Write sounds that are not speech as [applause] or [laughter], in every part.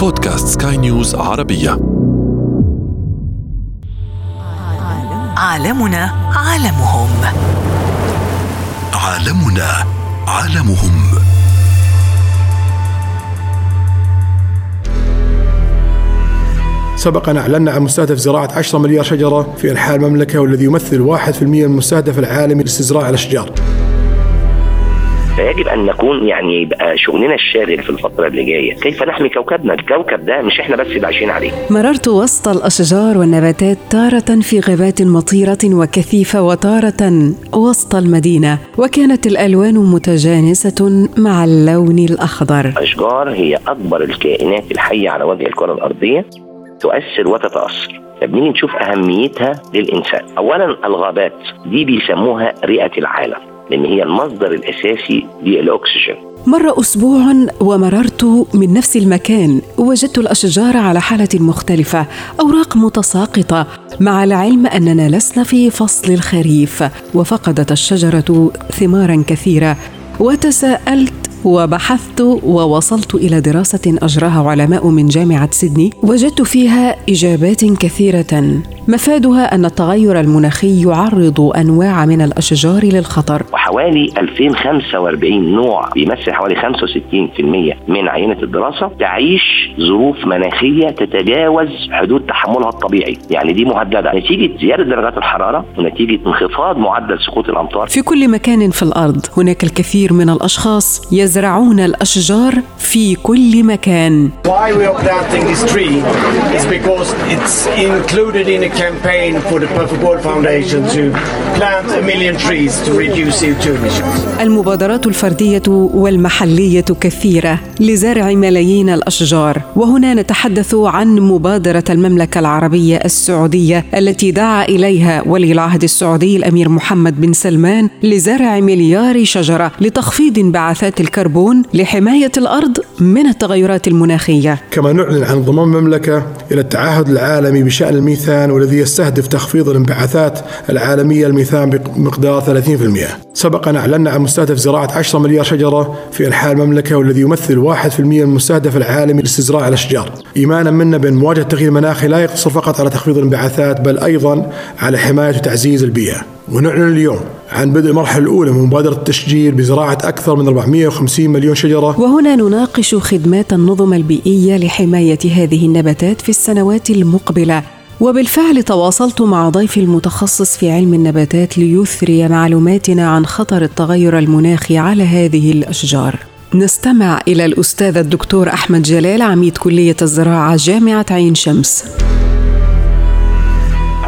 بودكاست سكاي نيوز عربية. عالمنا عالمهم. عالمنا عالمهم. سبق أن أعلنا عن مستهدف زراعة 10 مليار شجرة في أنحاء المملكة والذي يمثل 1% من المستهدف العالمي لاستزراع الأشجار. فيجب أن نكون يعني يبقى شغلنا الشاغل في الفترة اللي جاية. كيف نحمي كوكبنا؟ الكوكب ده مش إحنا بس اللي عايشين عليه. مررت وسط الأشجار والنباتات تارة في غابات مطيرة وكثيفة وتاره وسط المدينة وكانت الألوان متجانسة مع اللون الأخضر. الأشجار هي أكبر الكائنات الحية على وجه الكرة الأرضية تؤثر وتتأثر. فبنيجي نشوف أهميتها للإنسان. اولا الغابات دي بيسموها رئة العالم. لأن هي المصدر الأساسي للأكسجين. مر أسبوع ومررت من نفس المكان وجدت الأشجار على حالة مختلفة أوراق متساقطة مع العلم أننا لسنا في فصل الخريف وفقدت الشجرة ثمارا كثيرة وتساءلت وبحثت ووصلت إلى دراسة أجراها علماء من جامعة سيدني وجدت فيها إجابات كثيرة. مفادها أن التغير المناخي يعرض أنواع من الأشجار للخطر. وحوالي 2045 نوع بيمثل حوالي 65% من عينة الدراسة تعيش ظروف مناخية تتجاوز حدود تحملها الطبيعي. يعني دي مهددة. نتيجة زيادة درجات الحرارة ونتيجة انخفاض معدل سقوط الأمطار. في كل مكان في الأرض هناك الكثير من الأشخاص يزرعون الأشجار في كل مكان Why we are planting this tree is because it's included in a campaign for the Perfect World Foundation to plant a million trees to reduce CO2 emissions. المبادرات الفردية والمحلية كثيرة لزرع ملايين الأشجار وهنا نتحدث عن مبادرة المملكة العربية السعودية التي دعا إليها ولي العهد السعودي الأمير محمد بن سلمان لزرع مليار شجرة لتخفيض انبعاثات الكربون لحماية الأرض من التغيرات المناخية. كما نعلن عن انضمام المملكة إلى التعهد العالمي بشأن الميثان والذي يستهدف تخفيض الانبعاثات العالمية الميثان بمقدار 30% سبق أن أعلنا عن مستهدف زراعة 10 مليار شجرة في أنحاء المملكة والذي يمثل 1% من المستهدف العالمي لاستزراع الأشجار. إيمانا منا بأن مواجهة التغيير المناخي لا يقتصر فقط على تخفيض الانبعاثات بل أيضا على حماية وتعزيز البيئة. ونعلن اليوم عن بدء المرحلة الأولى من مبادرة التشجير بزراعة أكثر من 450 مليون شجرة. وهنا نناقش خدمات النظم البيئية لحماية هذه النباتات في السنوات المقبلة. وبالفعل تواصلت مع ضيفي المتخصص في علم النباتات ليثري معلوماتنا عن خطر التغير المناخي على هذه الأشجار. نستمع إلى الأستاذ الدكتور أحمد جلال عميد كلية الزراعة جامعة عين شمس.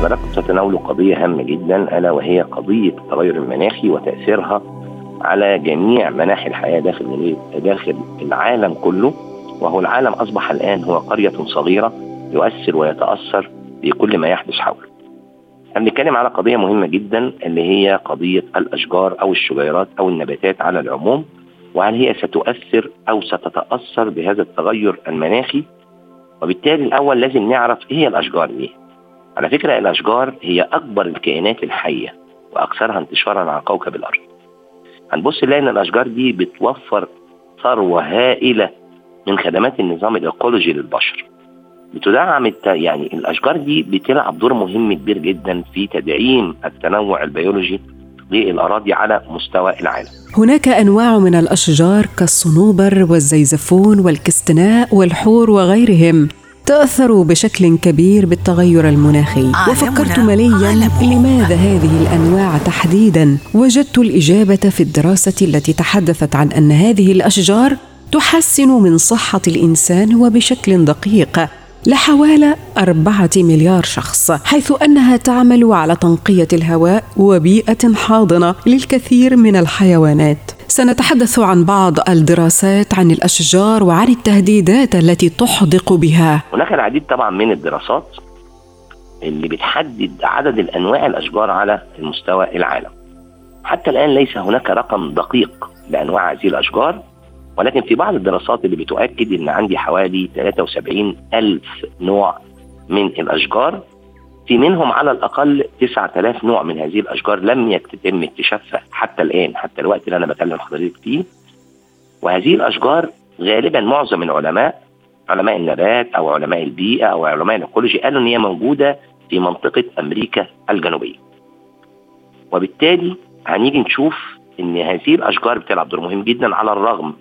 حضراتكم تتناولوا قضية هامة جدا ألا وهي قضية التغير المناخي وتأثيرها على جميع مناحي الحياة داخل داخل العالم كله وهو العالم أصبح الآن هو قرية صغيرة يؤثر ويتأثر بكل ما يحدث حوله. إحنا بنتكلم على قضية مهمة جدا اللي هي قضية الأشجار أو الشجيرات أو النباتات على العموم وهل هي ستؤثر أو ستتأثر بهذا التغير المناخي وبالتالي الأول لازم نعرف هي الأشجار دي. على فكرة الأشجار هي أكبر الكائنات الحية وأكثرها انتشارا على كوكب الأرض. هنبص نلاقي إن الأشجار دي بتوفر ثروة هائلة من خدمات النظام الايكولوجي للبشر. بتدعم الت... يعني الأشجار دي بتلعب دور مهم كبير جدا في تدعيم التنوع البيولوجي للاراضي على مستوى العالم. هناك أنواع من الأشجار كالصنوبر والزيزفون والكستناء والحور وغيرهم تاثروا بشكل كبير بالتغير المناخي. عالمنا وفكرت مليا عالمهم. لماذا هذه الأنواع تحديدا؟ وجدت الإجابة في الدراسة التي تحدثت عن أن هذه الأشجار تحسن من صحة الإنسان وبشكل دقيق لحوالي أربعة مليار شخص حيث أنها تعمل على تنقية الهواء وبيئة حاضنة للكثير من الحيوانات. سنتحدث عن بعض الدراسات عن الأشجار وعن التهديدات التي تحدق بها هناك العديد طبعا من الدراسات اللي بتحدد عدد الأنواع الأشجار على المستوى العالم. حتى الآن ليس هناك رقم دقيق لأنواع هذه الأشجار ولكن في بعض الدراسات اللي بتؤكد إن عندي حوالي 73 ألف نوع من الأشجار في منهم على الأقل 9000 نوع من هذه الأشجار لم يتم اكتشافها حتى الآن حتى الوقت اللي أنا بكلم حضرتك فيه وهذه الأشجار غالبا معظم العلماء علماء النبات أو علماء البيئة أو علماء الإيكولوجي قالوا إن هي موجودة في منطقة أمريكا الجنوبية. وبالتالي هنيجي نشوف إن هذه الأشجار بتلعب دور مهم جدا على الرغم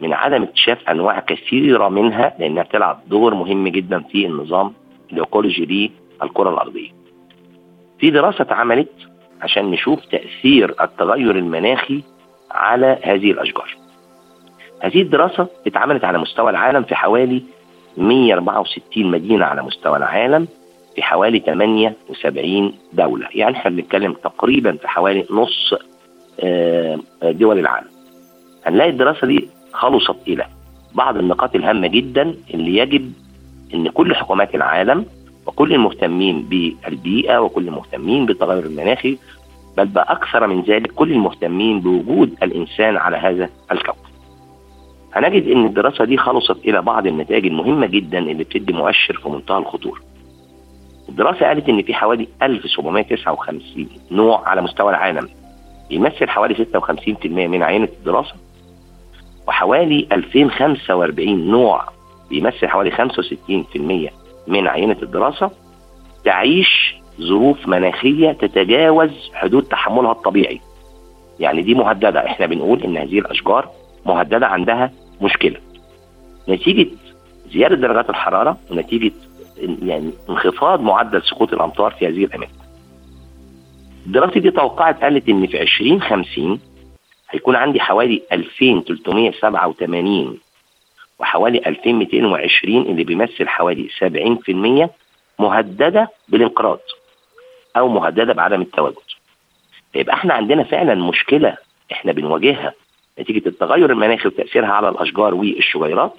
من عدم اكتشاف أنواع كثيرة منها لأنها بتلعب دور مهم جدا في النظام الإيكولوجي للكره الأرضية. في دراسة اتعملت عشان نشوف تأثير التغير المناخي على هذه الأشجار. هذه الدراسة اتعملت على مستوى العالم في حوالي 164 مدينة على مستوى العالم في حوالي 78 دولة، يعني إحنا بنتكلم تقريبا في حوالي نص آه، دول العالم. هنلاقي الدراسة دي خلصت إلى بعض النقاط الهامة جدا اللي يجب إن كل حكومات العالم وكل المهتمين بالبيئة وكل المهتمين بالتغير المناخي بل باكثر من ذلك كل المهتمين بوجود الإنسان على هذا الكوكب. هنجد إن الدراسة دي خلصت إلى بعض النتائج المهمة جدا اللي بتدي مؤشر في منتهى الخطورة. الدراسة قالت إن في حوالي 1759 نوع على مستوى العالم بيمثل حوالي 56% من عينة الدراسة وحوالي 2045 نوع بيمثل حوالي 65% من عينة الدراسة تعيش ظروف مناخية تتجاوز حدود تحملها الطبيعي. يعني دي مهددة. إحنا بنقول إن هذه الأشجار مهددة عندها مشكلة. نتيجة زيادة درجات الحرارة ونتيجة يعني انخفاض معدل سقوط الأمطار في هذه الأماكن. الدراسة دي توقعت قالت إن في 2050 هيكون عندي حوالي 2387 وحوالي 2220 اللي بيمثل حوالي 70% مهددة بالانقراض أو مهددة بعدم التواجد. يبقى إحنا عندنا فعلا مشكلة إحنا بنواجهها نتيجة التغير المناخي وتأثيرها على الأشجار والشجيرات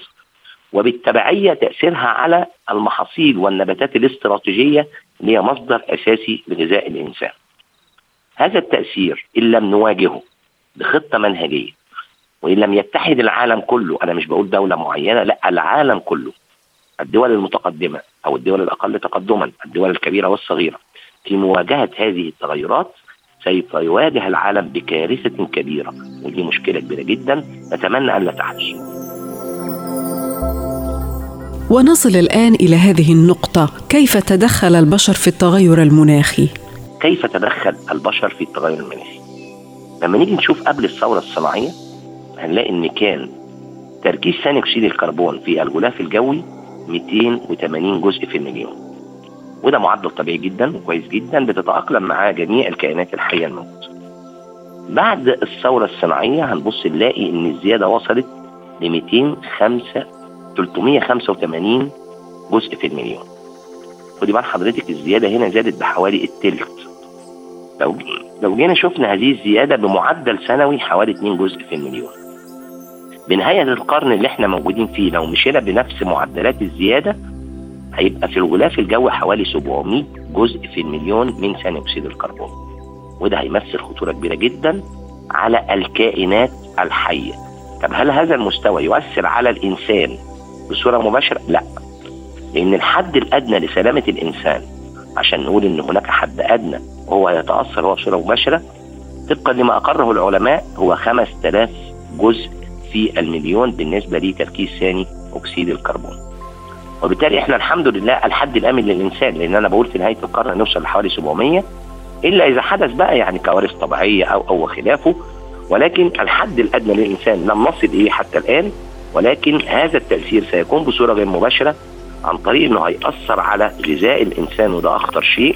وبالتبعية تأثيرها على المحاصيل والنباتات الاستراتيجية اللي هي مصدر أساسي لغذاء الإنسان. هذا التأثير إن لم نواجهه بخطة منهجية وإن لم يتحد العالم كله أنا مش بقول دولة معينة لا العالم كله. الدول المتقدمة أو الدول الأقل تقدما الدول الكبيرة والصغيرة. في مواجهة هذه التغيرات سوف يواجه العالم بكارثة كبيرة ودي مشكلة كبيرة جدا نتمنى أن لا تحدث ونصل الآن إلى هذه النقطة كيف تدخل البشر في التغير المناخي؟ كيف تدخل البشر في التغير المناخي؟ لما نيجي نشوف قبل الثورة الصناعية هنلاقي إن كان تركيز ثاني أكسيد الكربون في الغلاف الجوي 280 جزء في المليون وده معدل طبيعي جدا وكويس جدا بتتأقلم مع جميع الكائنات الحية الموجودة. بعد الثورة الصناعية هنبص نلاقي إن الزيادة وصلت ل 205 385 جزء في المليون. خدي بال حضرتك الزيادة هنا زادت بحوالي التلت. لو لو جينا شفنا هذه الزيادة بمعدل سنوي حوالي 2 جزء في المليون. بنهاية القرن اللي إحنا موجودين فيه لو مشينا بنفس معدلات الزيادة هيبقى في الغلاف الجوي حوالي 700 جزء في المليون من ثاني أكسيد الكربون. وده هيمثل خطورة كبيرة جدا على الكائنات الحية. طب هل هذا المستوى يؤثر على الإنسان بصورة مباشرة؟ لا. لأن الحد الأدنى لسلامة الإنسان عشان نقول إن هناك حد أدنى وهو يتاثر هو بصورة مباشرة طبقا لما أقره العلماء هو 5000 جزء في المليون بالنسبة لتركيز ثاني أكسيد الكربون. وبالتالي إحنا الحمد لله الحد الآمن للإنسان لأن أنا بقول في نهاية القرن نوصل لحوالي 700 إلا إذا حدث بقى يعني كوارث طبيعية أو أو خلافه ولكن الحد الأدنى للإنسان لم نصل إليه حتى الآن ولكن هذا التأثير سيكون بصورة غير مباشرة عن طريق إنه هيأثر على غذاء الإنسان وده أخطر شيء.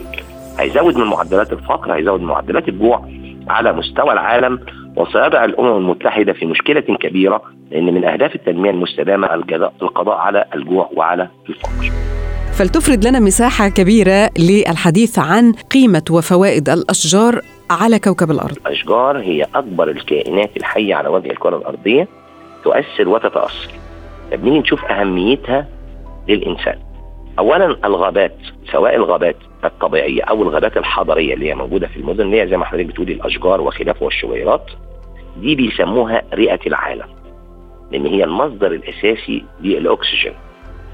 هيزود من معدلات الفقر هيزود من معدلات الجوع على مستوى العالم. وسيضع الأمم المتحدة في مشكلة كبيرة لأن من أهداف التنمية المستدامة القضاء على الجوع وعلى الفقر. فلتفرد لنا مساحة كبيرة للحديث عن قيمة وفوائد الأشجار على كوكب الأرض. الأشجار هي أكبر الكائنات الحية على وجه الكرة الأرضية تؤثر وتتأثر. طب نيجي نشوف أهميتها للإنسان. اولا الغابات سواء الغابات الطبيعية أو الغابات الحضرية اللي هي موجودة في المدن اللي هي زي ما حضرتك بتقولي الأشجار وخلافه والشجيرات دي بيسموها رئة العالم لأن هي المصدر الأساسي للأكسجين.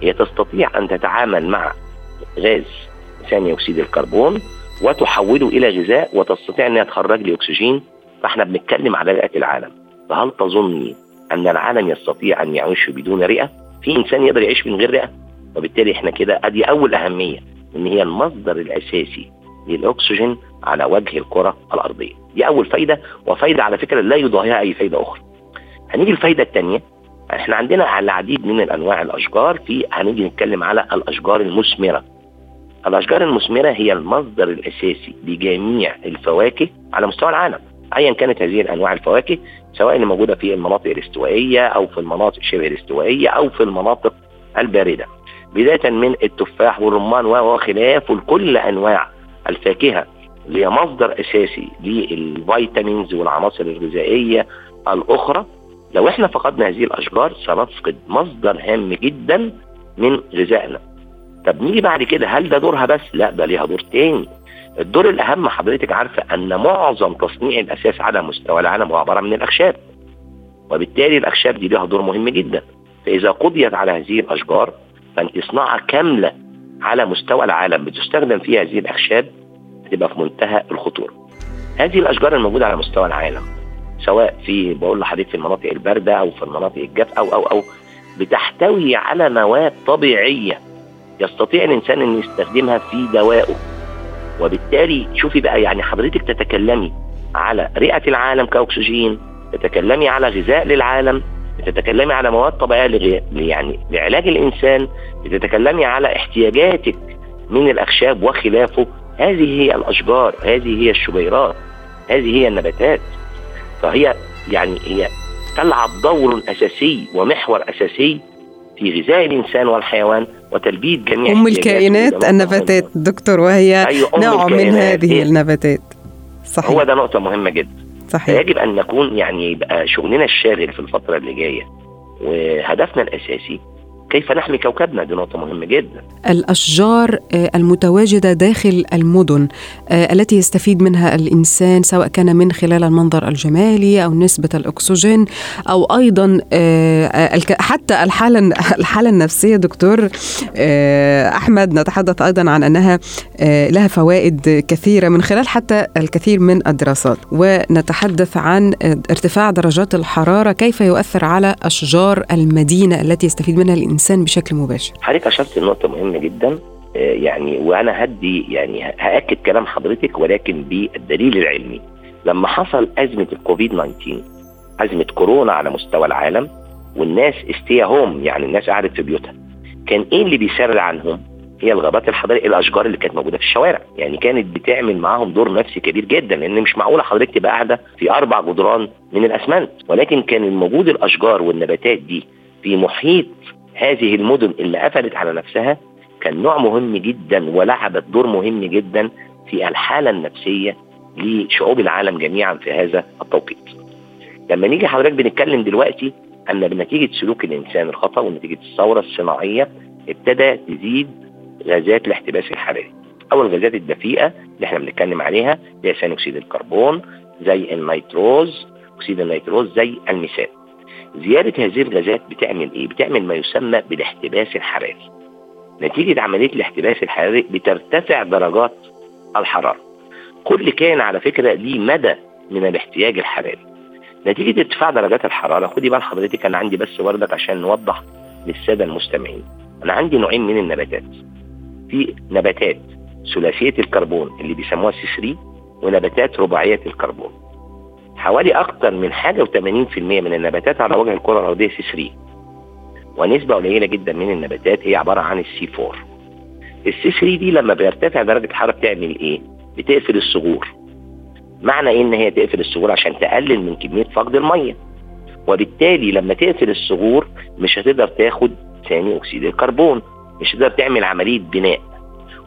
هي تستطيع أن تتعامل مع غاز ثاني أكسيد الكربون وتحوله إلى غذاء وتستطيع إنها تخرج لي أكسجين فإحنا بنتكلم على رئة العالم. فهل تظني أن العالم يستطيع أن يعيش بدون رئة؟ في إنسان يقدر يعيش من غير رئة؟ وبالتالي إحنا كده أدي أول أهمية. إن هي المصدر الأساسي للأكسجين على وجه الكرة الأرضية. دي أول فايدة وفايدة على فكرة لا يضاهيها أي فايدة أخرى. هنيجي الفايدة الثانية إحنا عندنا العديد من الانواع الأشجار في هنيجي نتكلم على الأشجار المثمرة. الأشجار المثمرة هي المصدر الأساسي لجميع الفواكه على مستوى العالم. ايا كانت هذه الأنواع الفواكه سواء اللي موجودة في المناطق الاستوائية أو في المناطق شبه الاستوائية أو في المناطق الباردة. بدايه من التفاح والرمان وخلافه لكل أنواع الفاكهة اللي هي مصدر أساسي للفيتامينز والعناصر الغذائية الأخرى. لو إحنا فقدنا هذه الأشجار سنفقد مصدر هام جدا من غذائنا. طب نيجي بعد كده هل ده دورها بس؟ لا ده ليها دور تاني. الدور الأهم حضرتك عارفة أن معظم تصنيع الأساس على مستوى العالم هو عبارة من الأخشاب. وبالتالي الأخشاب دي لها دور مهم جدا. فإذا قضيت على هذه الأشجار فانت صناعه كاملة على مستوى العالم بتستخدم فيها هذه الأخشاب تبقى في منتهى الخطورة. هذه الأشجار الموجودة على مستوى العالم سواء في بقول لحضرتك في المناطق الباردة أو في المناطق الجاف أو أو أو بتحتوي على مواد طبيعية يستطيع الإنسان أن يستخدمها في دوائه. وبالتالي شوفي بقى يعني حضرتك تتكلمي على رئة العالم كأكسجين تتكلمي على غذاء للعالم بتتكلمي على مواد طبيعية لغي... يعني لعلاج الإنسان بتتكلمي على احتياجاتك من الأخشاب وخلافه. هذه هي الأشجار هذه هي الشجيرات هذه هي النباتات. فهي يعني هي تلعب دور أساسي ومحور أساسي في غذاء الإنسان والحيوان وتلبيه جميع أم الكائنات النباتات دكتور وهي أيوة نوع من هذه؟ النباتات. صحيح. هو ده نقطة مهمة جدا. صحيح. يجب أن نكون يعني يبقى شغلنا الشاغل في الفترة اللي جاية وهدفنا الأساسي كيف نحمي كوكبنا؟ دي نقطة مهمة جدا. الأشجار آه، المتواجدة داخل المدن آه، التي يستفيد منها الإنسان سواء كان من خلال المنظر الجمالي أو نسبة الأكسجين أو أيضا آه، حتى الحالة [laughs] الحالة النفسية دكتور أحمد نتحدث أيضا عن أنها لها فوائد كثيرة من خلال حتى الكثير من الدراسات. ونتحدث عن ارتفاع درجات الحرارة كيف يؤثر على أشجار المدينة التي يستفيد منها الإنسان؟ الإنسان بشكل مباشر. حضرتك اشرت لنقطه مهمة جدا آه، يعني وأنا هدي يعني هأكد كلام حضرتك ولكن بالدليل العلمي. لما حصل أزمة الكوفيد 19 أزمة كورونا على مستوى العالم والناس استيا هوم يعني الناس قعدت في بيوتها كان إيه اللي بيسرع عنهم؟ هي الغابات الحضاريه الأشجار اللي كانت موجودة في الشوارع. يعني كانت بتعمل معاهم دور نفسي كبير جدا لأن مش معقولة حضرتك تبقى قاعدة في أربع جدران من الأسمنت. ولكن كان موجود الأشجار والنباتات دي في محيط هذه المدن اللي قفلت على نفسها كان نوع مهم جدا ولعبت دور مهم جدا في الحالة النفسية لشعوب العالم جميعا في هذا التوقيت. لما نيجي حضرتك بنتكلم دلوقتي أن بنتيجة سلوك الإنسان الخطأ ونتيجة الثورة الصناعية ابتدى تزيد غازات الاحتباس الحراري. أو الغازات الدفيئة اللي إحنا بنتكلم عليها زي ثاني أكسيد الكربون زي النيتروز أكسيد النيتروز زي الميثان. زيادة هذه الغازات بتعمل إيه؟ بتعمل ما يسمى بالاحتباس الحراري. نتيجة عملية الاحتباس الحراري بترتفع درجات الحرارة. كل كائن على فكرة ليه مدى من الاحتياج الحراري. نتيجة ارتفاع درجات الحرارة خدي بال حضرتك أنا عندي بس وردك عشان نوضح للسادة المستمعين. أنا عندي نوعين من النباتات. في نباتات ثلاثية الكربون اللي بيسموها C ونباتات رباعية الكربون. حوالي أكثر من حاجة و80% من النباتات على وجه الكرة الأرضية C 3 ونسبة قليلة جدا من النباتات هي عبارة عن ال C 4 ال C 3 دي لما بيرتفع درجة الحرارة بتعمل إيه؟ بتقفل الثغور معنى إيه إن هي تقفل الثغور عشان تقلل من كمية فقد المية. وبالتالي لما تقفل الثغور مش هتقدر تاخد ثاني أكسيد الكربون مش هتقدر تعمل عملية بناء.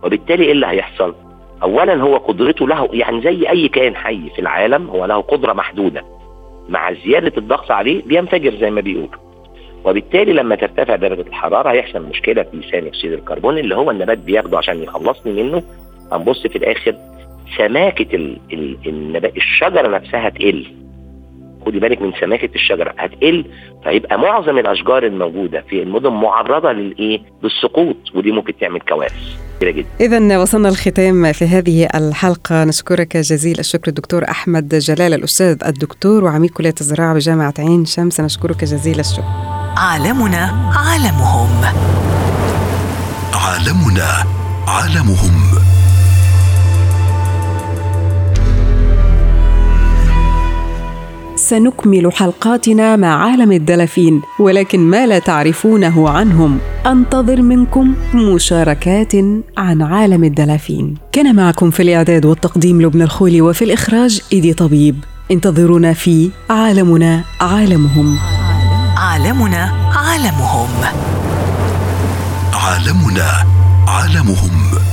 وبالتالي إيه اللي هيحصل؟ اولا هو قدرته له يعني زي أي كائن حي في العالم هو له قدرة محدودة مع زيادة الضغط عليه بينفجر زي ما بيقولوا وبالتالي لما ترتفع درجة الحرارة هيحصل مشكلة في ثاني أكسيد الكربون اللي هو النبات بياخده عشان يخلصني منه هنبص في الآخر سماكة ال ال النبات الشجرة نفسها تقل خدي بالك من سماكة الشجرة هتقل فيبقى معظم الأشجار الموجودة في المدن معرضة للإيه؟ للسقوط ودي ممكن تعمل كوارث. جدا. إذا وصلنا الختام في هذه الحلقة. نشكرك جزيل الشكر الدكتور أحمد جلال الأستاذ الدكتور وعميد كلية الزراعة بجامعة عين شمس. نشكرك جزيل الشكر. عالمنا عالمهم. عالمنا عالمهم. سنكمل حلقاتنا مع عالم الدلافين ولكن ما لا تعرفونه عنهم. أنتظر منكم مشاركات عن عالم الدلافين. كان معكم في الإعداد والتقديم لبنى الخولي وفي الإخراج إيدي طبيب. انتظرونا في عالمنا عالمهم. عالمنا عالمهم. عالمنا عالمهم.